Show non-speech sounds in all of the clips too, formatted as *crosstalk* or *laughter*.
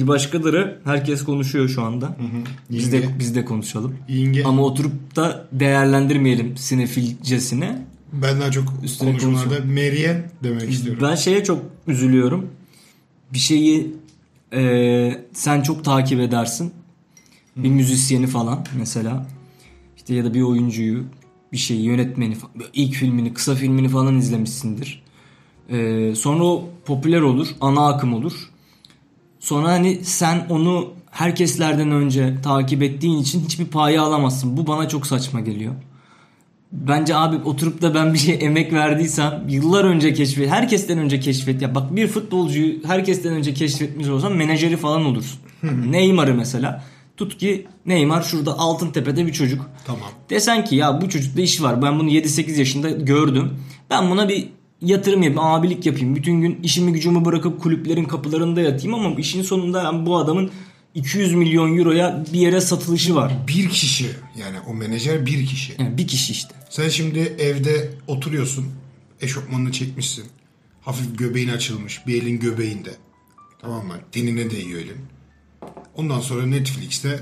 bir başkaları herkes konuşuyor şu anda. Biz de biz de konuşalım. Yenge. Ama oturup da değerlendirmeyelim sinefilcesine. Ben daha çok Üstüne konuşmalarda Meryem demek istiyorum. Ben şeye çok üzülüyorum. Bir şeyi e, sen çok takip edersin. Bir müzisyeni falan mesela. İşte ya da bir oyuncuyu, bir şeyi, yönetmeni falan. İlk filmini, kısa filmini falan izlemişsindir. E, sonra o popüler olur, ana akım olur. Sonra hani sen onu herkeslerden önce takip ettiğin için hiçbir payı alamazsın. Bu bana çok saçma geliyor. Bence abi oturup da ben bir şey *laughs* emek verdiysem yıllar önce keşfet, herkesten önce keşfet. Ya bak bir futbolcuyu herkesten önce keşfetmiş olsam menajeri falan olursun. Neymar'ı mesela. Tut ki Neymar şurada Altıntepe'de bir çocuk. Tamam. Desen ki ya bu çocukta iş var. Ben bunu 7-8 yaşında gördüm. Ben buna bir yatırım yapayım, abilik yapayım. Bütün gün işimi gücümü bırakıp kulüplerin kapılarında yatayım ama işin sonunda yani bu adamın 200 milyon euroya bir yere satılışı var. Bir kişi yani o menajer bir kişi. Yani bir kişi işte. Sen şimdi evde oturuyorsun. Eşofmanını çekmişsin. Hafif göbeğin açılmış. Bir elin göbeğinde. Tamam mı? Tenine değiyor elin. Ondan sonra Netflix'te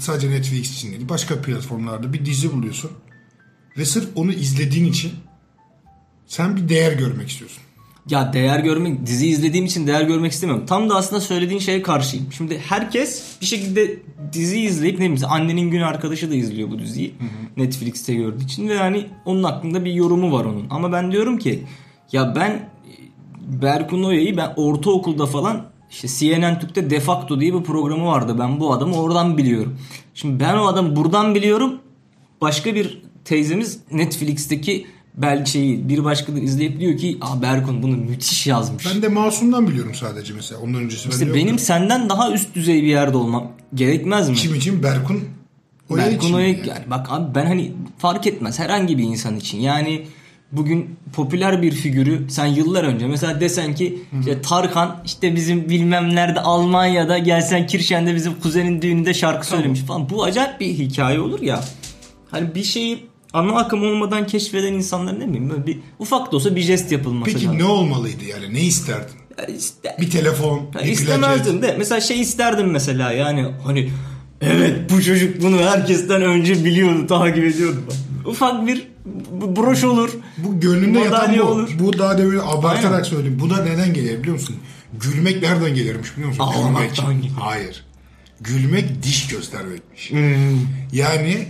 sadece Netflix için değil başka platformlarda bir dizi buluyorsun. Ve sırf onu izlediğin için sen bir değer görmek istiyorsun. Ya değer görmek, dizi izlediğim için değer görmek istemiyorum. Tam da aslında söylediğin şeye karşıyım. Şimdi herkes bir şekilde dizi izleyip ne bileyim annenin gün arkadaşı da izliyor bu diziyi. Netflix'te gördüğü için ve yani onun hakkında bir yorumu var onun. Ama ben diyorum ki ya ben Berkun Oya'yı ben ortaokulda falan işte CNN Türk'te De Facto diye bir programı vardı. Ben bu adamı oradan biliyorum. Şimdi ben o adamı buradan biliyorum. Başka bir teyzemiz Netflix'teki bel şeyi bir başkadır izleyip diyor ki Aa Berkun bunu müthiş yazmış. Ben de Masum'dan biliyorum sadece mesela. Ondan öncesi İşte bende benim yoktu. senden daha üst düzey bir yerde olmam gerekmez mi? Kim için? Berkun Oya Berkun için. Oya- yani. yani bak abi ben hani fark etmez herhangi bir insan için. Yani bugün popüler bir figürü sen yıllar önce mesela desen ki işte Tarkan işte bizim bilmem nerede Almanya'da gelsen Kirşen'de bizim kuzenin düğününde şarkı söylemiş falan. Bu acayip bir hikaye olur ya. Hani bir şeyi ana akım olmadan keşfeden insanlar ne bileyim böyle bir ufak da olsa bir jest yapılması Peki lazım. ne olmalıydı yani? Ne isterdin? İşte- Bir telefon, Ya bir plaket. istemezdim de mesela şey isterdim mesela yani hani evet bu çocuk bunu herkesten önce biliyordu takip ediyordu. Ufak bir broş olur. Bu gönlünde yatan bu. olur. Bu daha demin abartarak Aynen. söyleyeyim. Bu da neden gelir biliyor musun? Gülmek nereden gelirmiş biliyor musun? Ağlamaktan gelir. Hayır. Gülmek diş göstermekmiş. Hmm. Yani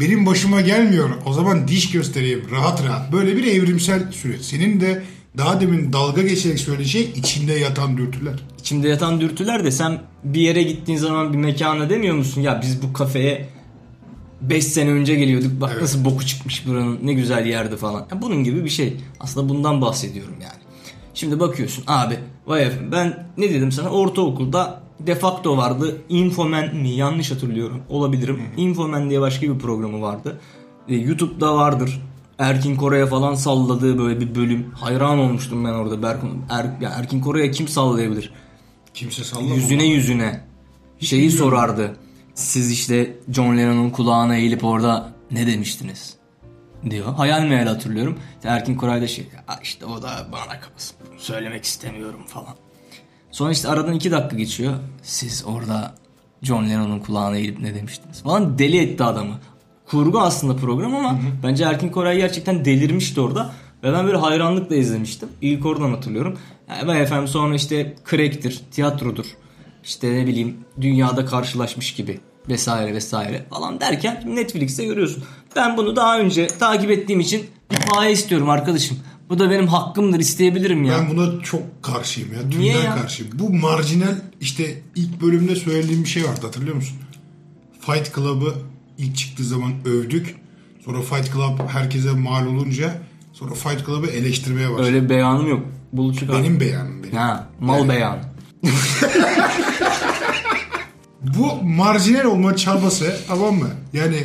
benim başıma gelmiyor. O zaman diş göstereyim rahat rahat. Böyle bir evrimsel süreç. Senin de daha demin dalga geçerek söylediğin şey içinde yatan dürtüler. İçimde yatan dürtüler de sen bir yere gittiğin zaman bir mekana demiyor musun? Ya biz bu kafeye 5 sene önce geliyorduk. Bak Evet. nasıl boku çıkmış buranın ne güzel yerdi falan. Ya bunun gibi bir şey. Aslında bundan bahsediyorum yani. Şimdi bakıyorsun abi vay efendim ben ne dedim sana ortaokulda de facto vardı. Infoman mi yanlış hatırlıyorum olabilirim. Infoman diye başka bir programı vardı. E, YouTube'da vardır. Erkin Koray'a falan salladığı böyle bir bölüm. Hayran olmuştum ben orada. Berkun, er, ya Erkin Koray'a kim sallayabilir? Kimse sallama. yüzüne yüzüne şeyi bilmiyorum. sorardı. Siz işte John Lennon'un kulağına eğilip orada ne demiştiniz? diyor. Hayal meyal hatırlıyorum. Erkin Koray da şey "Ya işte o da bana kalsın. Söylemek istemiyorum falan. Sonra işte aradan iki dakika geçiyor. Siz orada John Lennon'un kulağına eğilip ne demiştiniz? Falan deli etti adamı. Kurgu aslında program ama bence Erkin Koray gerçekten delirmişti orada. Ve ben böyle hayranlıkla izlemiştim. İlk oradan hatırlıyorum. Yani ben efendim sonra işte crack'tir, tiyatrodur. İşte ne bileyim dünyada karşılaşmış gibi vesaire vesaire falan derken Netflix'te görüyorsun. Ben bunu daha önce takip ettiğim için bir paye istiyorum arkadaşım. Bu da benim hakkımdır isteyebilirim ya. Ben buna çok karşıyım ya. Niye Tümden ya? karşıyım. Bu marjinal işte ilk bölümde söylediğim bir şey vardı hatırlıyor musun? Fight Club'ı ilk çıktığı zaman övdük. Sonra Fight Club herkese mal olunca sonra Fight Club'ı eleştirmeye başladık. Öyle beyanım yok. Bul çıkar. Benim beyanım benim. Ha, mal Yani beyanı. *laughs* Bu marjinal olma çabası tamam mı? Yani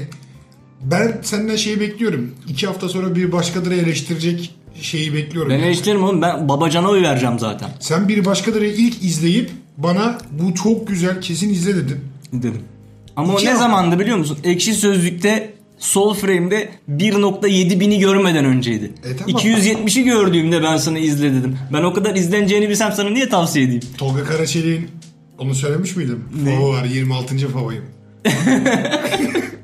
ben senden şeyi bekliyorum. İki hafta sonra bir başkaları eleştirecek şeyi bekliyorum. Ben eleştiririm oğlum. Ben babacana oy vereceğim zaten. Sen bir başkaları ilk izleyip bana bu çok güzel kesin izle dedin. Dedim. Ama o İki ne hafta- zamandı biliyor musun? Ekşi Sözlük'te sol frame'de 1.7 bini görmeden önceydi. E tamam. 270'i gördüğümde ben sana izle dedim. Ben o kadar izleneceğini bilsem sana niye tavsiye edeyim? Tolga Karaçelik'in Onu söylemiş miydim? Favo var 26. favayım. *laughs*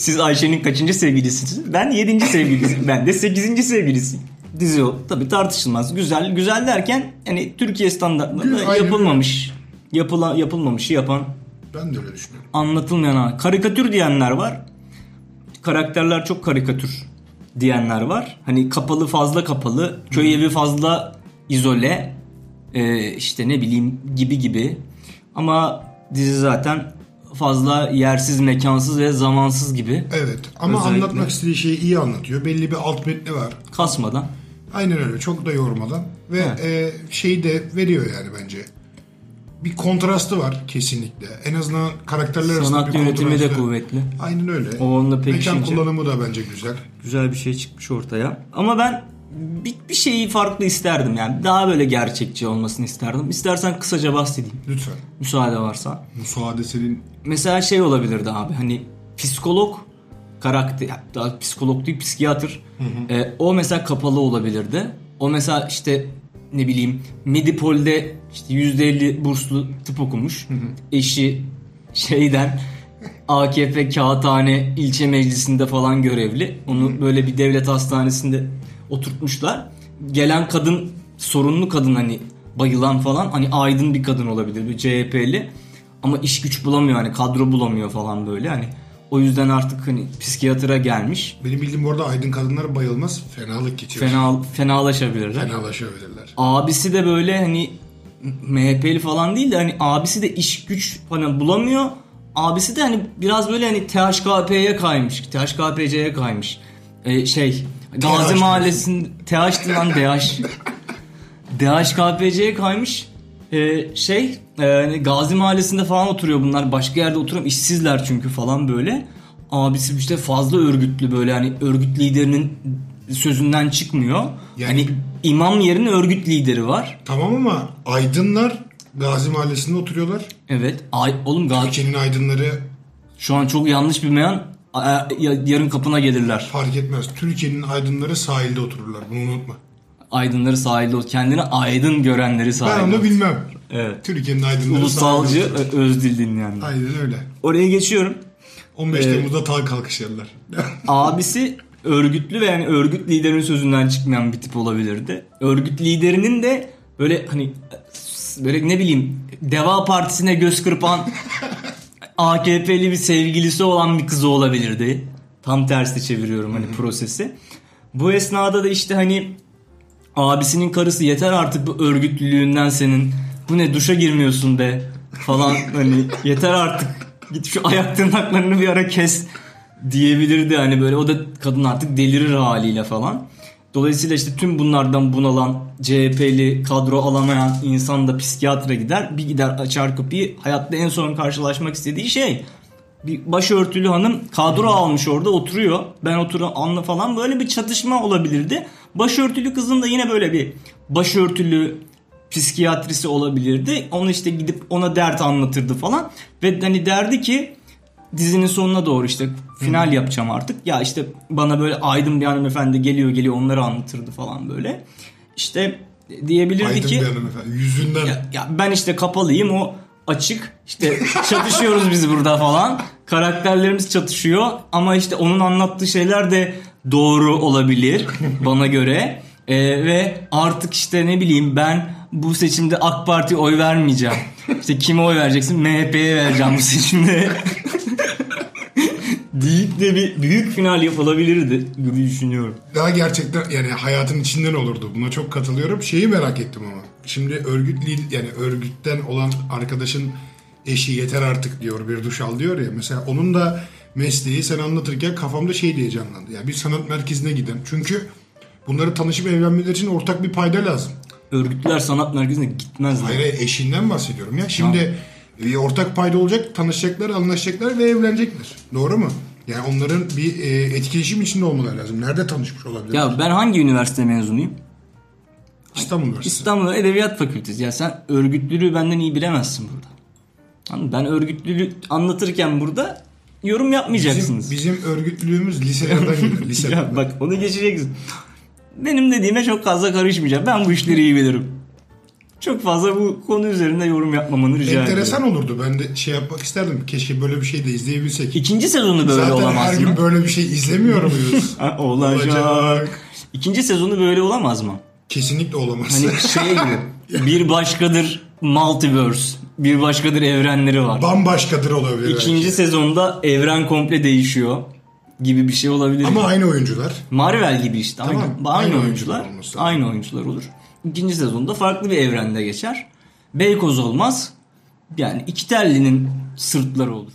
Siz Ayşe'nin kaçıncı sevgilisiniz? Ben 7. sevgilisi. ben de 8. sevgilisiyim. Dizi o. Tabii tartışılmaz. Güzel. Güzel derken hani Türkiye standartlarında yapılmamış. Yapıla, yapılmamışı yapan Ben de öyle düşünüyorum. anlatılmayan karikatür diyenler var. Karakterler çok karikatür diyenler var. Hani kapalı fazla kapalı, köy evi fazla izole, ee, işte ne bileyim gibi gibi. Ama dizi zaten fazla yersiz, mekansız ve zamansız gibi. Evet ama Özellikle- anlatmak istediği şeyi iyi anlatıyor. Belli bir alt metni var. Kasmadan. Aynen öyle çok da yormadan ve Evet. e, şeyi de veriyor yani bence. Bir kontrastı var kesinlikle. En azından karakterler arasında Sanat bir yönetimi de kontrastı. kuvvetli. Aynen öyle. O onunla Mekan kullanımı da bence güzel. Güzel bir şey çıkmış ortaya. Ama ben bir, bir şeyi farklı isterdim yani. Daha böyle gerçekçi olmasını isterdim. İstersen kısaca bahsedeyim. Lütfen. Müsaade varsa. Müsaade senin. Mesela şey olabilirdi abi hani psikolog karakter daha psikolog değil psikiyatr Ee, o mesela kapalı olabilirdi. O mesela işte ne bileyim Medipol'de işte %50 burslu tıp okumuş. Eşi şeyden AKP Kağıthane ilçe meclisinde falan görevli. Onu böyle bir devlet hastanesinde oturtmuşlar. Gelen kadın sorunlu kadın hani bayılan falan hani aydın bir kadın olabilir bir CHP'li ama iş güç bulamıyor hani kadro bulamıyor falan böyle hani o yüzden artık hani psikiyatra gelmiş Benim bildiğim bu arada aydın kadınlar bayılmaz. Fenalık geçirir. fena fenalaşabilirler. Fenalaşabilirler. Abisi de böyle hani MHP'li falan değil de hani abisi de iş güç hani bulamıyor. Abisi de hani biraz böyle hani THKP'ye kaymış. THKPC'ye kaymış. Ee, şey Gazi TH. Mahallesi'nin TH'ti lan DH. *laughs* DHKPC'ye kaymış. Ee, şey e, hani Gazi Mahallesi'nde falan oturuyor bunlar. Başka yerde oturuyor. işsizler çünkü falan böyle. Abisi işte fazla örgütlü böyle hani örgüt liderinin sözünden çıkmıyor. Yani- hani imam yerine örgüt lideri var. Tamam ama aydınlar Gazi Mahallesi'nde oturuyorlar. Evet. Ay, oğlum Gazi Ülkenin aydınları şu an çok yanlış bir meyan. A- ya- Yarın kapına gelirler. fark etmez. Türkiye'nin aydınları sahilde otururlar. Bunu unutma. Aydınları sahilde kendini aydın görenleri Ben sahilde. onu bilmem. Evet. Türkiye'nin aydınları Ulusalcı sahilde öz dil dinleyenler. Aynen öyle. Oraya geçiyorum. 15 Ee, Temmuz'da tal kalkışırlar. *laughs* Abisi örgütlü ve yani örgüt liderinin sözünden çıkmayan bir tip olabilirdi. Örgüt liderinin de böyle hani böyle ne bileyim Deva Partisi'ne göz kırpan *laughs* AKP'li bir sevgilisi olan bir kızı olabilirdi. Tam tersi çeviriyorum hani prosesi. Bu esnada da işte hani abisinin karısı yeter artık bu örgütlülüğünden senin. Bu ne duşa girmiyorsun be falan *laughs* hani yeter artık git şu ayak tırnaklarını bir ara kes diyebilirdi hani böyle o da kadın artık delirir haliyle falan. Dolayısıyla işte tüm bunlardan bunalan CHP'li kadro alamayan insan da psikiyatra gider. Bir gider açar kapıyı. Hayatta en son karşılaşmak istediği şey bir başörtülü hanım kadro almış orada oturuyor. Ben oturan anla falan böyle bir çatışma olabilirdi. Başörtülü kızın da yine böyle bir başörtülü psikiyatrisi olabilirdi. Onu işte gidip ona dert anlatırdı falan. Ve hani derdi ki dizinin sonuna doğru işte final yapacağım artık. Ya işte bana böyle aydın bir hanımefendi geliyor geliyor onları anlatırdı falan böyle. İşte diyebilirdi Aydın ki bir hanımefendi. Yüzünden. ya, ya ben işte kapalıyım o açık. İşte çatışıyoruz biz burada falan. Karakterlerimiz çatışıyor ama işte onun anlattığı şeyler de doğru olabilir bana göre. Ee, ve artık işte ne bileyim ben bu seçimde AK Parti oy vermeyeceğim. İşte kime oy vereceksin? MHP'ye vereceğim bu seçimde. *laughs* deyip de bir büyük final yapılabilirdi gibi düşünüyorum. Daha gerçekten yani hayatın içinden olurdu. Buna çok katılıyorum. Şeyi merak ettim ama. Şimdi örgüt li- yani örgütten olan arkadaşın eşi yeter artık diyor bir duş al diyor ya. Mesela onun da mesleği sen anlatırken kafamda şey diye canlandı. Yani bir sanat merkezine giden. Çünkü bunları tanışıp evlenmeleri için ortak bir payda lazım. Örgütler sanat merkezine gitmezler. Hayır eşinden bahsediyorum ya. Şimdi bir ortak payda olacak, tanışacaklar, anlaşacaklar ve evlenecekler. Doğru mu? Yani onların bir e, etkileşim içinde olmaları lazım. Nerede tanışmış olabilir? Ya ben hangi üniversite mezunuyum? İstanbul Üniversitesi. İstanbul Edebiyat Fakültesi. Ya sen örgütlülüğü benden iyi bilemezsin burada. Ben örgütlülüğü anlatırken burada yorum Bizim, yapmayacaksınız. bizim örgütlülüğümüz liselerden *laughs* gelir. Liselerden. ya bak onu geçeceksin. Benim dediğime çok fazla karışmayacağım. Ben bu işleri iyi bilirim. Çok fazla bu konu üzerinde yorum yapmamanı rica Enteresan ediyorum. olurdu. Ben de şey yapmak isterdim. Keşke böyle bir şey de izleyebilsek. İkinci sezonu böyle Zaten olamaz her mı? gün böyle bir şey izlemiyor muyuz? *laughs* Ha, olacak. İkinci sezonu böyle olamaz mı? Kesinlikle olamaz. Hani şey *laughs* gibi bir başkadır multiverse. Bir başkadır evrenleri var. Bambaşkadır olabilir İkinci belki. sezonda evren komple değişiyor gibi bir şey olabilir. Ama aynı oyuncular. Marvel gibi işte. Tamam, Aynı, aynı, aynı oyuncular. oyuncular. Aynı oyuncular olur. İkinci sezonda farklı bir evrende geçer. Beykoz olmaz. Yani iki tellinin sırtları olur.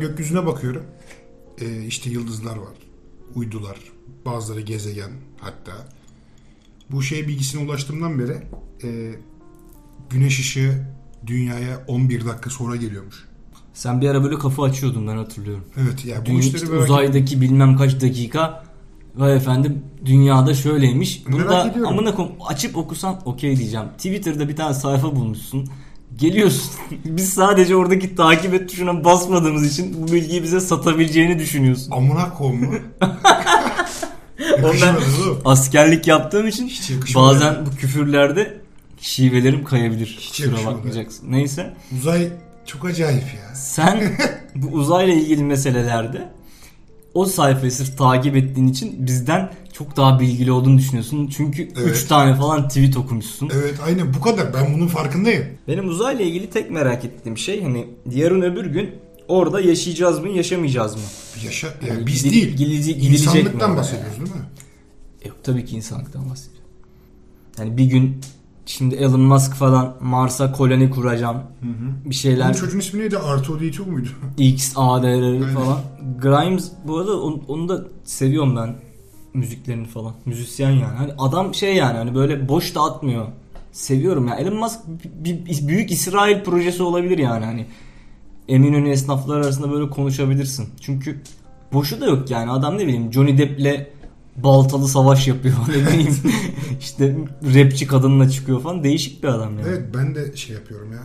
Gökyüzüne bakıyorum. Ee, işte yıldızlar var. Uydular. Bazıları gezegen hatta. Bu şey bilgisine ulaştığımdan beri e, güneş ışığı dünyaya 11 dakika sonra geliyormuş. Sen bir ara böyle kafa açıyordun ben hatırlıyorum. Evet ya bu Dünya, işleri işte merak uzaydaki bilmem kaç dakika vay efendim dünyada şöyleymiş. Bunu Merak da ediyorum. amına koyayım açıp okusan okey diyeceğim. Twitter'da bir tane sayfa bulmuşsun. Geliyorsun. *laughs* Biz sadece oradaki takip et tuşuna basmadığımız için bu bilgiyi bize satabileceğini düşünüyorsun. Amına koyma. *laughs* Ondan askerlik yaptığım için Hiç yakışmadı. bazen bu küfürlerde şivelerim kayabilir. Hiç Kusura yakışmadı. bakmayacaksın. Neyse. Uzay çok acayip ya. Sen *laughs* bu uzayla ilgili meselelerde o sayfayı sırf takip ettiğin için bizden çok daha bilgili olduğunu düşünüyorsun. Çünkü 3 Evet. tane falan tweet okumuşsun. Evet aynen bu kadar. Ben bunun farkındayım. Benim uzayla ilgili tek merak ettiğim şey hani yarın öbür gün orada yaşayacağız mı yaşamayacağız mı? Yaşa, ya Yani biz gidil- değil. gidilecek mi İnsanlıktan oraya bahsediyoruz değil mi? Yok tabii ki insanlıktan bahsediyorum. Yani bir gün şimdi Elon Musk falan Mars'a koloni kuracağım. Bir şeyler Onun çocuğun ismi neydi? Arto değil çok muydu? *laughs* X, A, D, R falan. Grimes bu arada onu, onu da seviyorum ben müziklerini falan. Müzisyen yani. Hani adam şey yani hani böyle boş da atmıyor. Seviyorum ya. Elon Musk bir- büyük İsrail projesi olabilir yani hani. Eminönü esnaflar arasında böyle konuşabilirsin. Çünkü boşu da yok yani. Adam ne bileyim Johnny Depp'le baltalı savaş yapıyor. Ne bileyim *laughs* işte rapçi kadınla çıkıyor falan. Değişik bir adam yani. Evet ben de şey yapıyorum ya.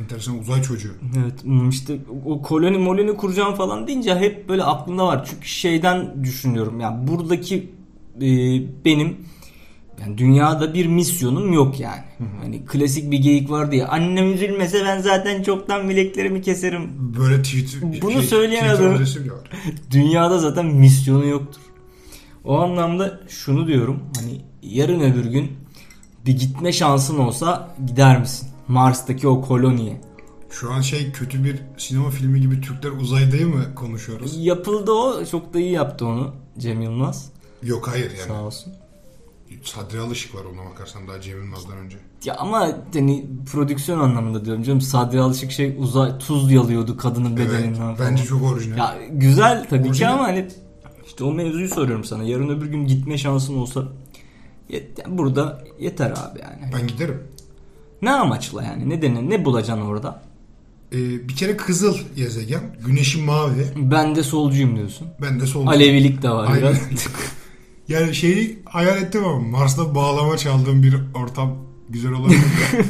Enteresan uzay çocuğu. Evet hmm, işte o koloni moloni kuracağım falan deyince hep böyle aklımda var. Çünkü şeyden düşünüyorum yani buradaki e, benim yani dünyada bir misyonum yok yani. Hani klasik bir geyik var diye annem üzülmese ben zaten çoktan bileklerimi keserim. Böyle tweet, Bunu şey, var. *laughs* Dünyada zaten misyonu yoktur. O anlamda şunu diyorum hani yarın öbür gün bir gitme şansın olsa gider misin? Mars'taki o koloniye. Şu an şey kötü bir sinema filmi gibi Türkler uzaydayı mı konuşuyoruz? Yapıldı o. Çok da iyi yaptı onu Cem Yılmaz. Yok hayır yani. Sağ olsun. Sadri Alışık var ona bakarsan daha Cem Yılmaz'dan önce. Ya ama hani prodüksiyon anlamında diyorum canım. Sadri Alışık şey uzay tuz yalıyordu kadının Evet, bedeninden falan. bence çok orijinal. Ya güzel tabii ki Orijinal. ama hani işte o mevzuyu soruyorum sana. Yarın öbür gün gitme şansın olsa yet- yani burada yeter abi yani. Ben giderim. Ne amaçla yani? Ne dene ne bulacaksın orada? Ee, bir kere kızıl gezegen, güneşi mavi, Ben de solcuyum diyorsun. ben de sol. Alevilik de var Aynen. biraz. *laughs* *laughs* Yani şeyi hayal ettim ama Mars'ta bağlama çaldığım bir ortam güzel olabilir.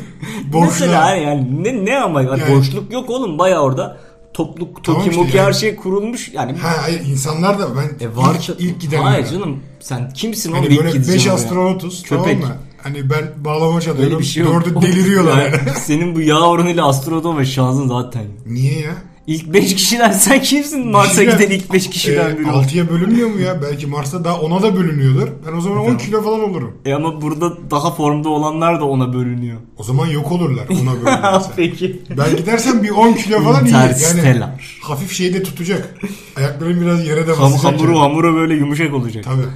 *laughs* Boşluğa. Mesela yani ne ne ama Yani- boşluk yok oğlum baya orada topluk Tamam toki işte yani. her şey kurulmuş yani Ha hayır insanlar da ben E var ilk, ilk giden Hayır canım sen kimsin oğlum Hani ilk böyle gideceğin 5 oraya? astronotuz Köpek. tamam mı? Hani ben bağlama çalıyorum. Öyle bir şey yok. Dördü *laughs* deliriyorlar yani. Yani senin bu yağ oranıyla astronot ve şansın zaten. Niye ya? İlk 5 kişiden *laughs* sen kimsin Mars'a Kişiden- giden ilk 5 kişiden Ee, biri? ol- 6'ya bölünmüyor mu ya? Belki Mars'ta daha 10'a da bölünüyordur. Ben o zaman 10 kilo falan olurum. E ama burada daha formda olanlar da ona bölünüyor. O zaman yok olurlar ona *laughs* bölünürse. Peki. ben gidersem bir 10 kilo falan iyi. Yani hafif şey de tutacak. Ayaklarım biraz yere de Ham, basacak. hamuru yani. hamura böyle yumuşak olacak. Tabii.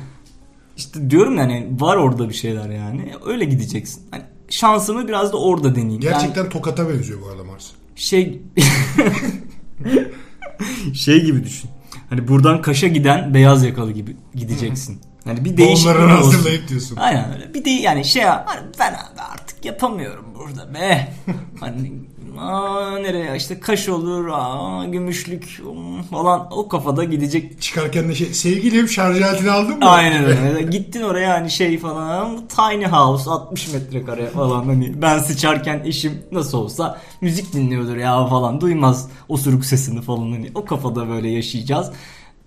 İşte diyorum yani var orada bir şeyler yani. Öyle gideceksin. Hani şansımı biraz da orada deneyeyim. Yani Gerçekten Tokat'a benziyor bu arada Mars. şey *laughs* *laughs* şey gibi düşün. Hani buradan Kaş'a giden beyaz yakalı gibi gideceksin. Hani bir değişiklik Onları olsun. hazırlayıp diyorsun. Aynen öyle. Bir de yani şey hani ben artık yapamıyorum burada be. *laughs* hani aa, nereye işte Kaş olur, aa, Gümüşlük um, falan o kafada gidecek. Çıkarken de şey sevgilim şarj aletini aldın mı? Aynen öyle. Gittin oraya hani şey falan tiny house 60 metrekare falan hani ben sıçarken eşim nasıl olsa müzik dinliyordur ya falan duymaz osuruk sesini falan hani o kafada böyle yaşayacağız.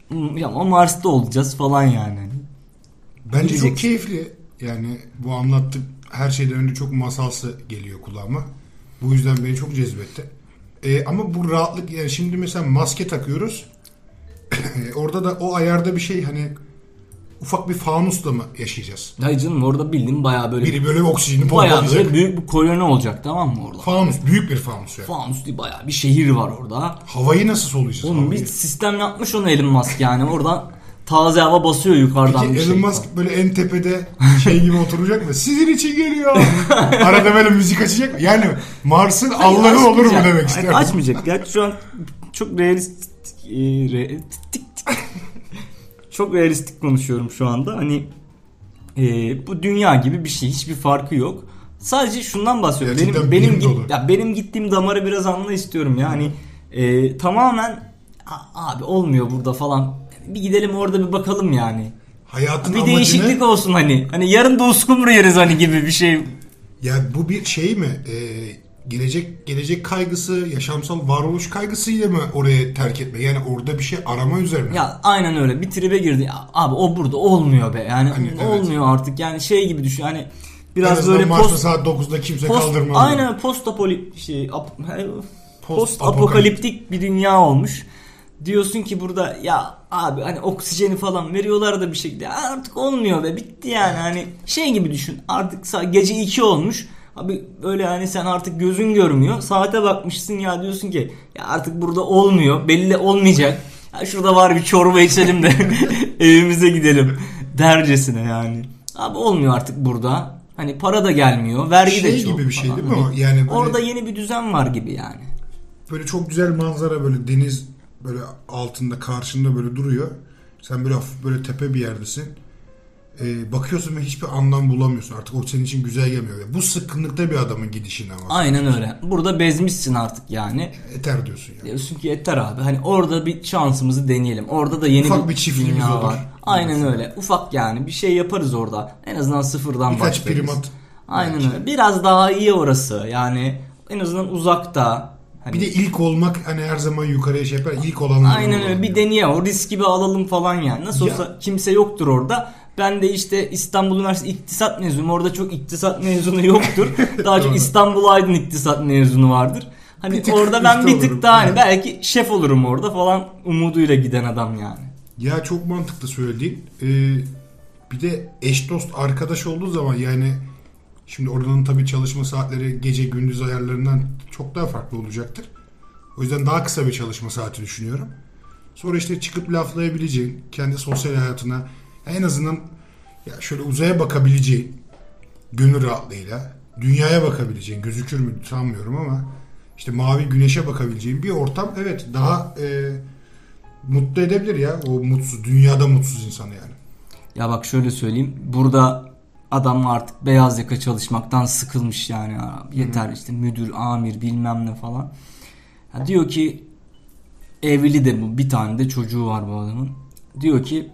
Hmm, Ya ama Mars'ta olacağız falan yani. Bence Gidecek. çok keyifli. Yani bu anlattık her şeyden önce çok masalsı geliyor kulağıma. Bu yüzden beni çok cezbetti. Ee, ama bu rahatlık yani şimdi mesela maske takıyoruz. *coughs* Orada da o ayarda bir şey hani ufak bir fanusla mı yaşayacağız? Hayır canım orada bildiğin bayağı böyle Biri böyle oksijeni bayağı pompalayacak. böyle büyük bir koloni olacak tamam mı orada? Fanus, büyük bir fanus yani. Fanus değil bayağı bir şehir var orada. Havayı nasıl soluyacağız? Oğlum bir Havayı. sistem yapmış onu Elon Musk yani oradan taze hava basıyor yukarıdan Peki bir Elon şey. Musk böyle en tepede şey gibi oturacak mı? Sizin için geliyor. *laughs* Arada böyle müzik açacak mı? Yani Mars'ın Allah'ı olur mu demek Hayır, istiyorum. Açmayacak. Gerçi şu an çok realistik e, re- tik- tik- çok realistik konuşuyorum şu anda. Hani e, bu dünya gibi bir şey. Hiçbir farkı yok. Sadece şundan bahsediyorum. Gerçekten Benim benim git- ya benim gittiğim damarı biraz anla istiyorum. Yani e, tamamen "A- abi olmuyor burada falan. Bir gidelim orada bir bakalım yani. Hayatın Bir amacı değişiklik olsun hani. Hani yarın da uskumru yeriz hani gibi bir şey. Ya bu bir şey mi? Ee, gelecek gelecek kaygısı, yaşamsal varoluş kaygısıyla mı oraya terk etme? Yani orada bir şey arama üzerine. Ya aynen öyle bir tribe girdi. Abi o burada olmuyor be. Yani Hani, evet. olmuyor artık. Yani şey gibi düşün. Hani En biraz azından böyle post saat 9'da kimse post kaldırmaz. aynen post apoli şey ap, post Post apokaliptik bir dünya olmuş. Diyorsun ki burada ya abi hani oksijeni falan veriyorlar da bir şekilde. Artık olmuyor be bitti yani. Hani şey gibi düşün artık gece 2 olmuş. Abi öyle hani sen artık gözün görmüyor. Saate bakmışsın ya diyorsun ki ya artık burada olmuyor belli olmayacak. Ya şurada var bir çorba içelim de *laughs* evimize gidelim dercesine yani. Abi olmuyor artık burada. Hani para da gelmiyor vergi de Şey çok gibi bir şey değil mi o? Yani böyle- orada yeni bir düzen var gibi yani. Böyle çok güzel manzara böyle deniz böyle altında karşında böyle duruyor. Sen böyle hafif böyle tepe bir yerdesin. Ee, bakıyorsun ve hiçbir anlam bulamıyorsun. Artık o senin için güzel gelmiyor. Bu sıkkınlıkta bir adamın gidişine ama. Aynen öyle. Burada bezmişsin artık yani. Eter diyorsun yani. Diyorsun ki yeter abi. Hani orada bir şansımızı deneyelim. Orada da yeni Ufak bir çiftliğimiz dünya olur. var. Aynen öyle. Ufak yani bir şey yaparız orada. En azından sıfırdan Birkaç başlarız. primat. Aynen belki. öyle. Biraz daha iyi orası. Yani en azından uzakta. Hani Bir de ilk olmak hani her zaman yukarıya şey yapar. İlk olanlar. Aynen öyle bir deneye o riski bir alalım falan yani. Nasıl Ya. olsa kimse yoktur orada. Ben de işte İstanbul Üniversitesi İktisat mezunuyum. Orada çok iktisat mezunu yoktur. *laughs* Daha çok. İstanbul Aydın İktisat mezunu vardır. Hani Bir tık orada ben bir tık olurum. daha hani belki şef olurum orada falan umuduyla giden adam yani. Ya çok mantıklı söylediğin. Ee, bir de eş dost arkadaş olduğu zaman yani şimdi oradan tabii çalışma saatleri gece gündüz ayarlarından çok daha farklı olacaktır. O yüzden daha kısa bir çalışma saati düşünüyorum. Sonra işte çıkıp laflayabileceğin, kendi sosyal hayatına en azından ya şöyle uzaya bakabileceğin, gönül rahatlığıyla, dünyaya bakabileceğin, gözükür mü sanmıyorum ama işte mavi güneşe bakabileceğin bir ortam evet daha e, mutlu edebilir ya o mutsuz, dünyada mutsuz insanı yani. Ya bak şöyle söyleyeyim. Burada adam artık beyaz yaka çalışmaktan sıkılmış yani. Abi Yeter işte müdür, amir bilmem ne falan. Ya diyor ki evli de bu bir tane de çocuğu var bu adamın. Diyor ki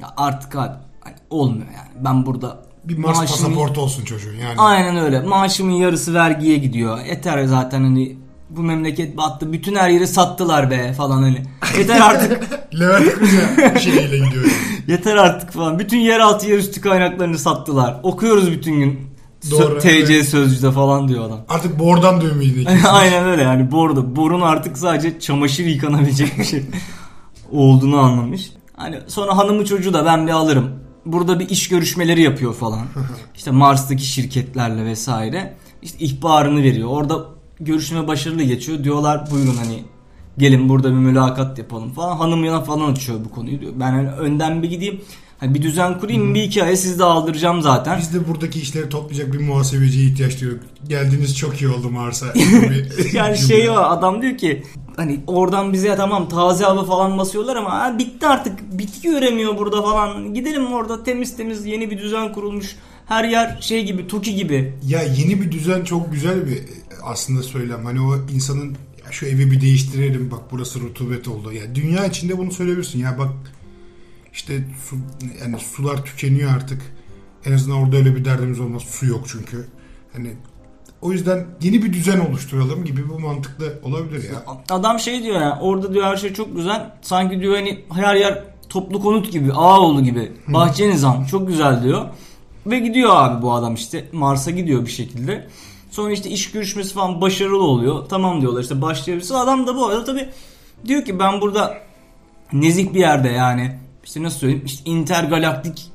ya artık abi hani olmuyor yani. Ben burada Bir Mars maaşımı- pasaportu olsun çocuğun yani. Aynen öyle. Maaşımın yarısı vergiye gidiyor. Yeter zaten hani bu memleket battı. Bütün her yeri sattılar be falan hani. Yeter artık. *laughs* Levent Kırca şeyiyle gidiyor yani. Yeter artık falan. Bütün yeraltı yerüstü kaynaklarını sattılar. Okuyoruz bütün gün. Doğru, TC evet. sözcüde falan diyor adam. Artık bordan da ümidini *laughs* Aynen öyle yani borda. Borun artık sadece çamaşır yıkanabilecek bir şey olduğunu anlamış. Hani sonra hanımı çocuğu da ben bir alırım. Burada bir iş görüşmeleri yapıyor falan. *laughs* İşte Mars'taki şirketlerle vesaire. İşte ihbarını veriyor. Orada görüşme başarılı geçiyor. Diyorlar buyurun hani gelin burada bir mülakat yapalım falan. Hanım yana falan açıyor bu konuyu diyor. Ben hani önden bir gideyim. Hani bir düzen kurayım bir hikaye siz de aldıracağım zaten. Biz de buradaki işleri toplayacak bir muhasebeciye ihtiyaç duyuyoruz. Geldiğiniz çok iyi oldu Mars'a. *laughs* *laughs* Yani şey var adam diyor ki hani oradan bize tamam taze hava falan basıyorlar ama ha, bitti artık bitki üremiyor burada falan gidelim orada temiz temiz yeni bir düzen kurulmuş her yer şey gibi Toki gibi Ya yeni bir düzen çok güzel bir aslında söylem. Hani o insanın ya şu evi bir değiştirelim bak burası rutubet oldu. Ya dünya içinde bunu söyleyebilirsin. Ya bak işte su, yani sular tükeniyor artık. En azından orada öyle bir derdimiz olmaz. Su yok çünkü. Hani o yüzden yeni bir düzen oluşturalım gibi bu mantıklı olabilir ya. Adam şey diyor ya orada diyor her şey çok güzel. Sanki diyor hani her yer toplu konut gibi, Ağoğlu gibi, bahçe nizam çok güzel diyor. Ve gidiyor abi bu adam işte Mars'a gidiyor bir şekilde. Sonra işte iş görüşmesi falan başarılı oluyor. Tamam diyorlar işte başlayabilirsin. Adam da bu arada tabii diyor ki ben burada nezih bir yerde yani işte nasıl söyleyeyim işte intergalaktik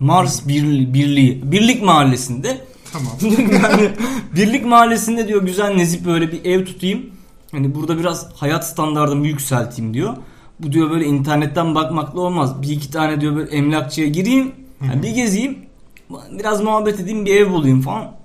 Mars Birliği, Birliği Birlik Mahallesi'nde Tamam. *laughs* yani Birlik Mahallesi'nde diyor güzel nezih böyle bir ev tutayım. Hani burada biraz hayat standartımı yükselteyim diyor. Bu diyor böyle internetten bakmakla olmaz. Bir iki tane diyor böyle emlakçıya gireyim. yani bir gezeyim. Biraz muhabbet edeyim bir ev bulayım falan.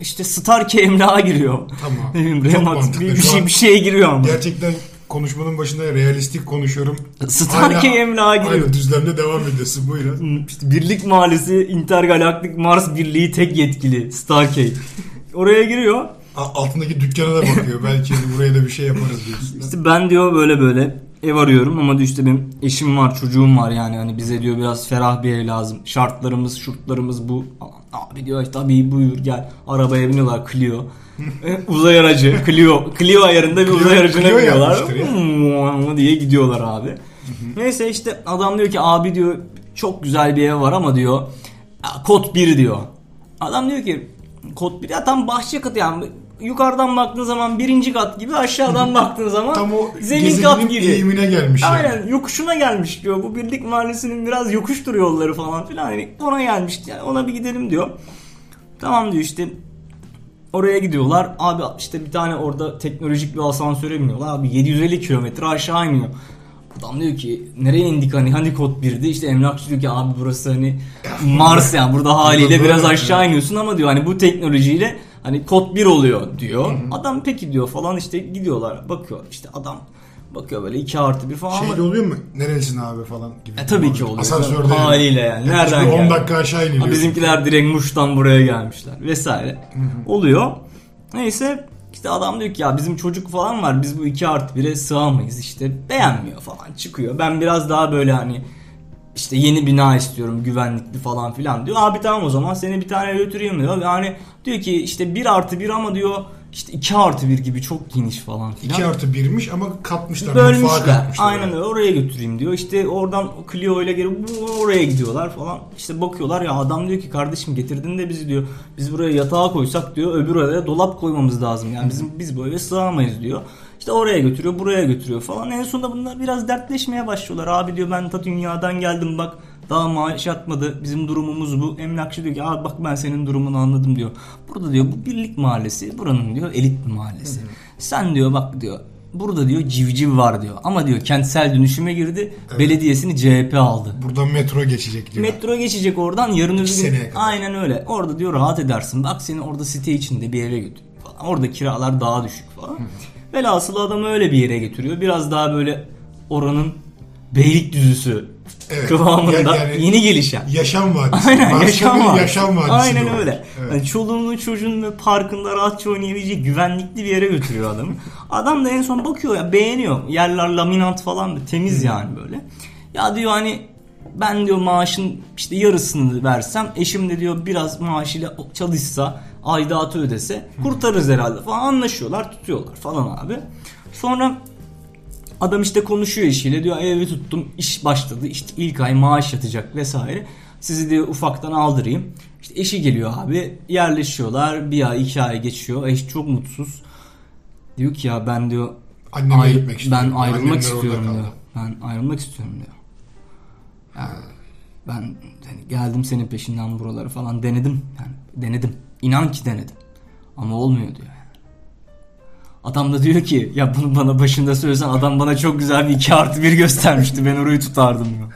İşte Starkey emlağa giriyor. Tamam. *laughs* Remat bir, şey bir şeye giriyor ama. Gerçekten konuşmanın başında realistik konuşuyorum. Starkey Hala- emlağa giriyor. Aynen düzlemde devam ediyorsun buyurun. İşte Birlik Mahallesi Intergalaktik Mars Birliği tek yetkili Starkey. Oraya giriyor. Altındaki dükkana da bakıyor. Belki buraya da bir şey yaparız diyorsun. *laughs* İşte ben diyor böyle böyle ev arıyorum ama diyor işte benim eşim var çocuğum var yani hani bize diyor biraz ferah bir ev lazım. Şartlarımız şurtlarımız bu. Abi diyor tabii buyur gel. Arabaya biniyorlar Clio. E, uzay aracı Clio. Clio ayarında bir uzay aracına Clio biniyorlar. ya. Hmm, diye gidiyorlar abi. Neyse işte adam diyor ki abi diyor çok güzel bir ev var ama diyor "ya, kod 1 diyor. Adam diyor ki kod 1 ya tam bahçe katı yani yukarıdan baktığın zaman birinci kat gibi aşağıdan *laughs* baktığın zaman Tam o zemin kat gibi. eğimine gelmiş yani. Aynen yokuşuna gelmiş diyor. Bu birlik mahallesinin biraz yokuştur yolları falan filan. Hani ona gelmiş yani ona bir gidelim diyor. Tamam diyor işte oraya gidiyorlar. Abi işte bir tane orada teknolojik bir asansöre biniyorlar. Abi 750 kilometre aşağı iniyor. Adam diyor ki nereye indik hani hani kod 1'di işte emlakçı diyor ki abi burası hani Mars yani burada haliyle biraz aşağı iniyorsun ama diyor hani bu teknolojiyle hani kod 1 oluyor diyor. Adam peki diyor falan işte gidiyorlar bakıyor işte adam bakıyor böyle 2 artı 1 falan ama Şeyde oluyor mu? Nerelisin abi falan gibi. e tabii ki oluyor. Asansörde. Haliyle yani. Nereden Nereden 10 geldi? dakika aşağı iniliyor. Bizimkiler direkt Muş'tan buraya gelmişler vesaire. Oluyor. Neyse işte adam diyor ki ya bizim çocuk falan var biz bu 2 artı 1'e sığamayız işte beğenmiyor falan çıkıyor. Ben biraz daha böyle hani işte yeni bina istiyorum güvenlikli falan filan diyor. Abi tamam o zaman seni bir tane götüreyim diyor. Yani diyor ki işte 1 artı 1 ama diyor işte 2 artı 1 gibi çok geniş falan filan. 2 artı 1'miş ama katmışlar. Bölmüşler. Aynen öyle. Oraya götüreyim diyor. İşte oradan Clio ile geri oraya gidiyorlar falan. İşte bakıyorlar ya adam diyor ki kardeşim getirdin de bizi diyor. Biz buraya yatağa koysak diyor öbür eve dolap koymamız lazım. Yani bizim biz bu eve sığamayız diyor. İşte oraya götürüyor, buraya götürüyor falan. En sonunda bunlar biraz dertleşmeye başlıyorlar. Abi diyor ben ta dünyadan geldim bak daha maaş yatmadı. Bizim durumumuz bu. Emlakçı diyor ki abi bak ben senin durumunu anladım diyor. Burada diyor bu birlik mahallesi. Buranın diyor elit bir mahallesi. Sen diyor bak diyor burada diyor civciv var diyor. Ama diyor kentsel dönüşüme girdi. Belediyesini CHP aldı. Buradan metro geçecek diyor. Metro geçecek oradan yarın öbür gün. Aynen öyle. Orada diyor rahat edersin. Bak seni orada site içinde bir eve götür falan. Orada kiralar daha düşük falan. Velhasıl adamı öyle bir yere getiriyor. Biraz daha böyle oranın Beylikdüzüsü Evet. kıvamında Ya- yani yeni gelişen. Yaşam vadisi. Aynen yaşam var. Yaşam vadisi. Aynen doğru. öyle. Evet. Yani çoluğunu çocuğunu ve parkında rahatça oynayabilecek güvenlikli bir yere götürüyor adamı. *laughs* Adam da en son bakıyor ya beğeniyor. Yerler laminat falan da temiz yani böyle. Ya diyor hani ben diyor maaşın işte yarısını versem eşim de diyor biraz maaşıyla çalışsa aidatı ödese kurtarırız herhalde falan anlaşıyorlar tutuyorlar falan abi. Sonra Adam işte konuşuyor eşiyle diyor evi tuttum iş başladı işte ilk ay maaş yatacak vesaire. Sizi diyor ufaktan aldırayım. İşte eşi geliyor abi yerleşiyorlar bir ay iki ay geçiyor eş çok mutsuz. Diyor ki ya ben diyor Anneme ayrı- gitmek istiyorum. ben ayrılmak Annemler istiyorum diyor. kaldı. Ben ayrılmak istiyorum diyor. Yani ben hani geldim senin peşinden buraları falan denedim yani denedim. İnan ki denedim. Ama olmuyor diyor. Adam da diyor ki ya bunu bana başında söylesen adam bana çok güzel bir 2 artı 1 göstermişti ben orayı tutardım diyor.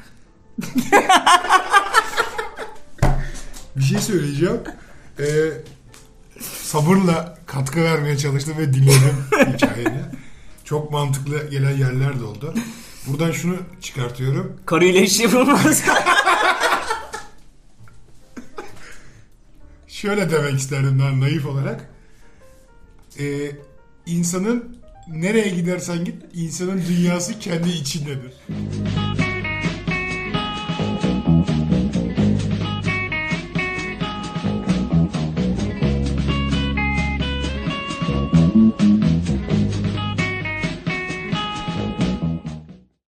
*laughs* Bir şey söyleyeceğim. Ee, sabırla katkı vermeye çalıştım ve dinledim *laughs* hikayeni. Çok mantıklı gelen yerler de oldu. Buradan şunu çıkartıyorum. Karıyla iş yapılmaz. *laughs* Şöyle demek isterdim daha naif olarak. e, insanın nereye gidersen git insanın dünyası kendi içindedir.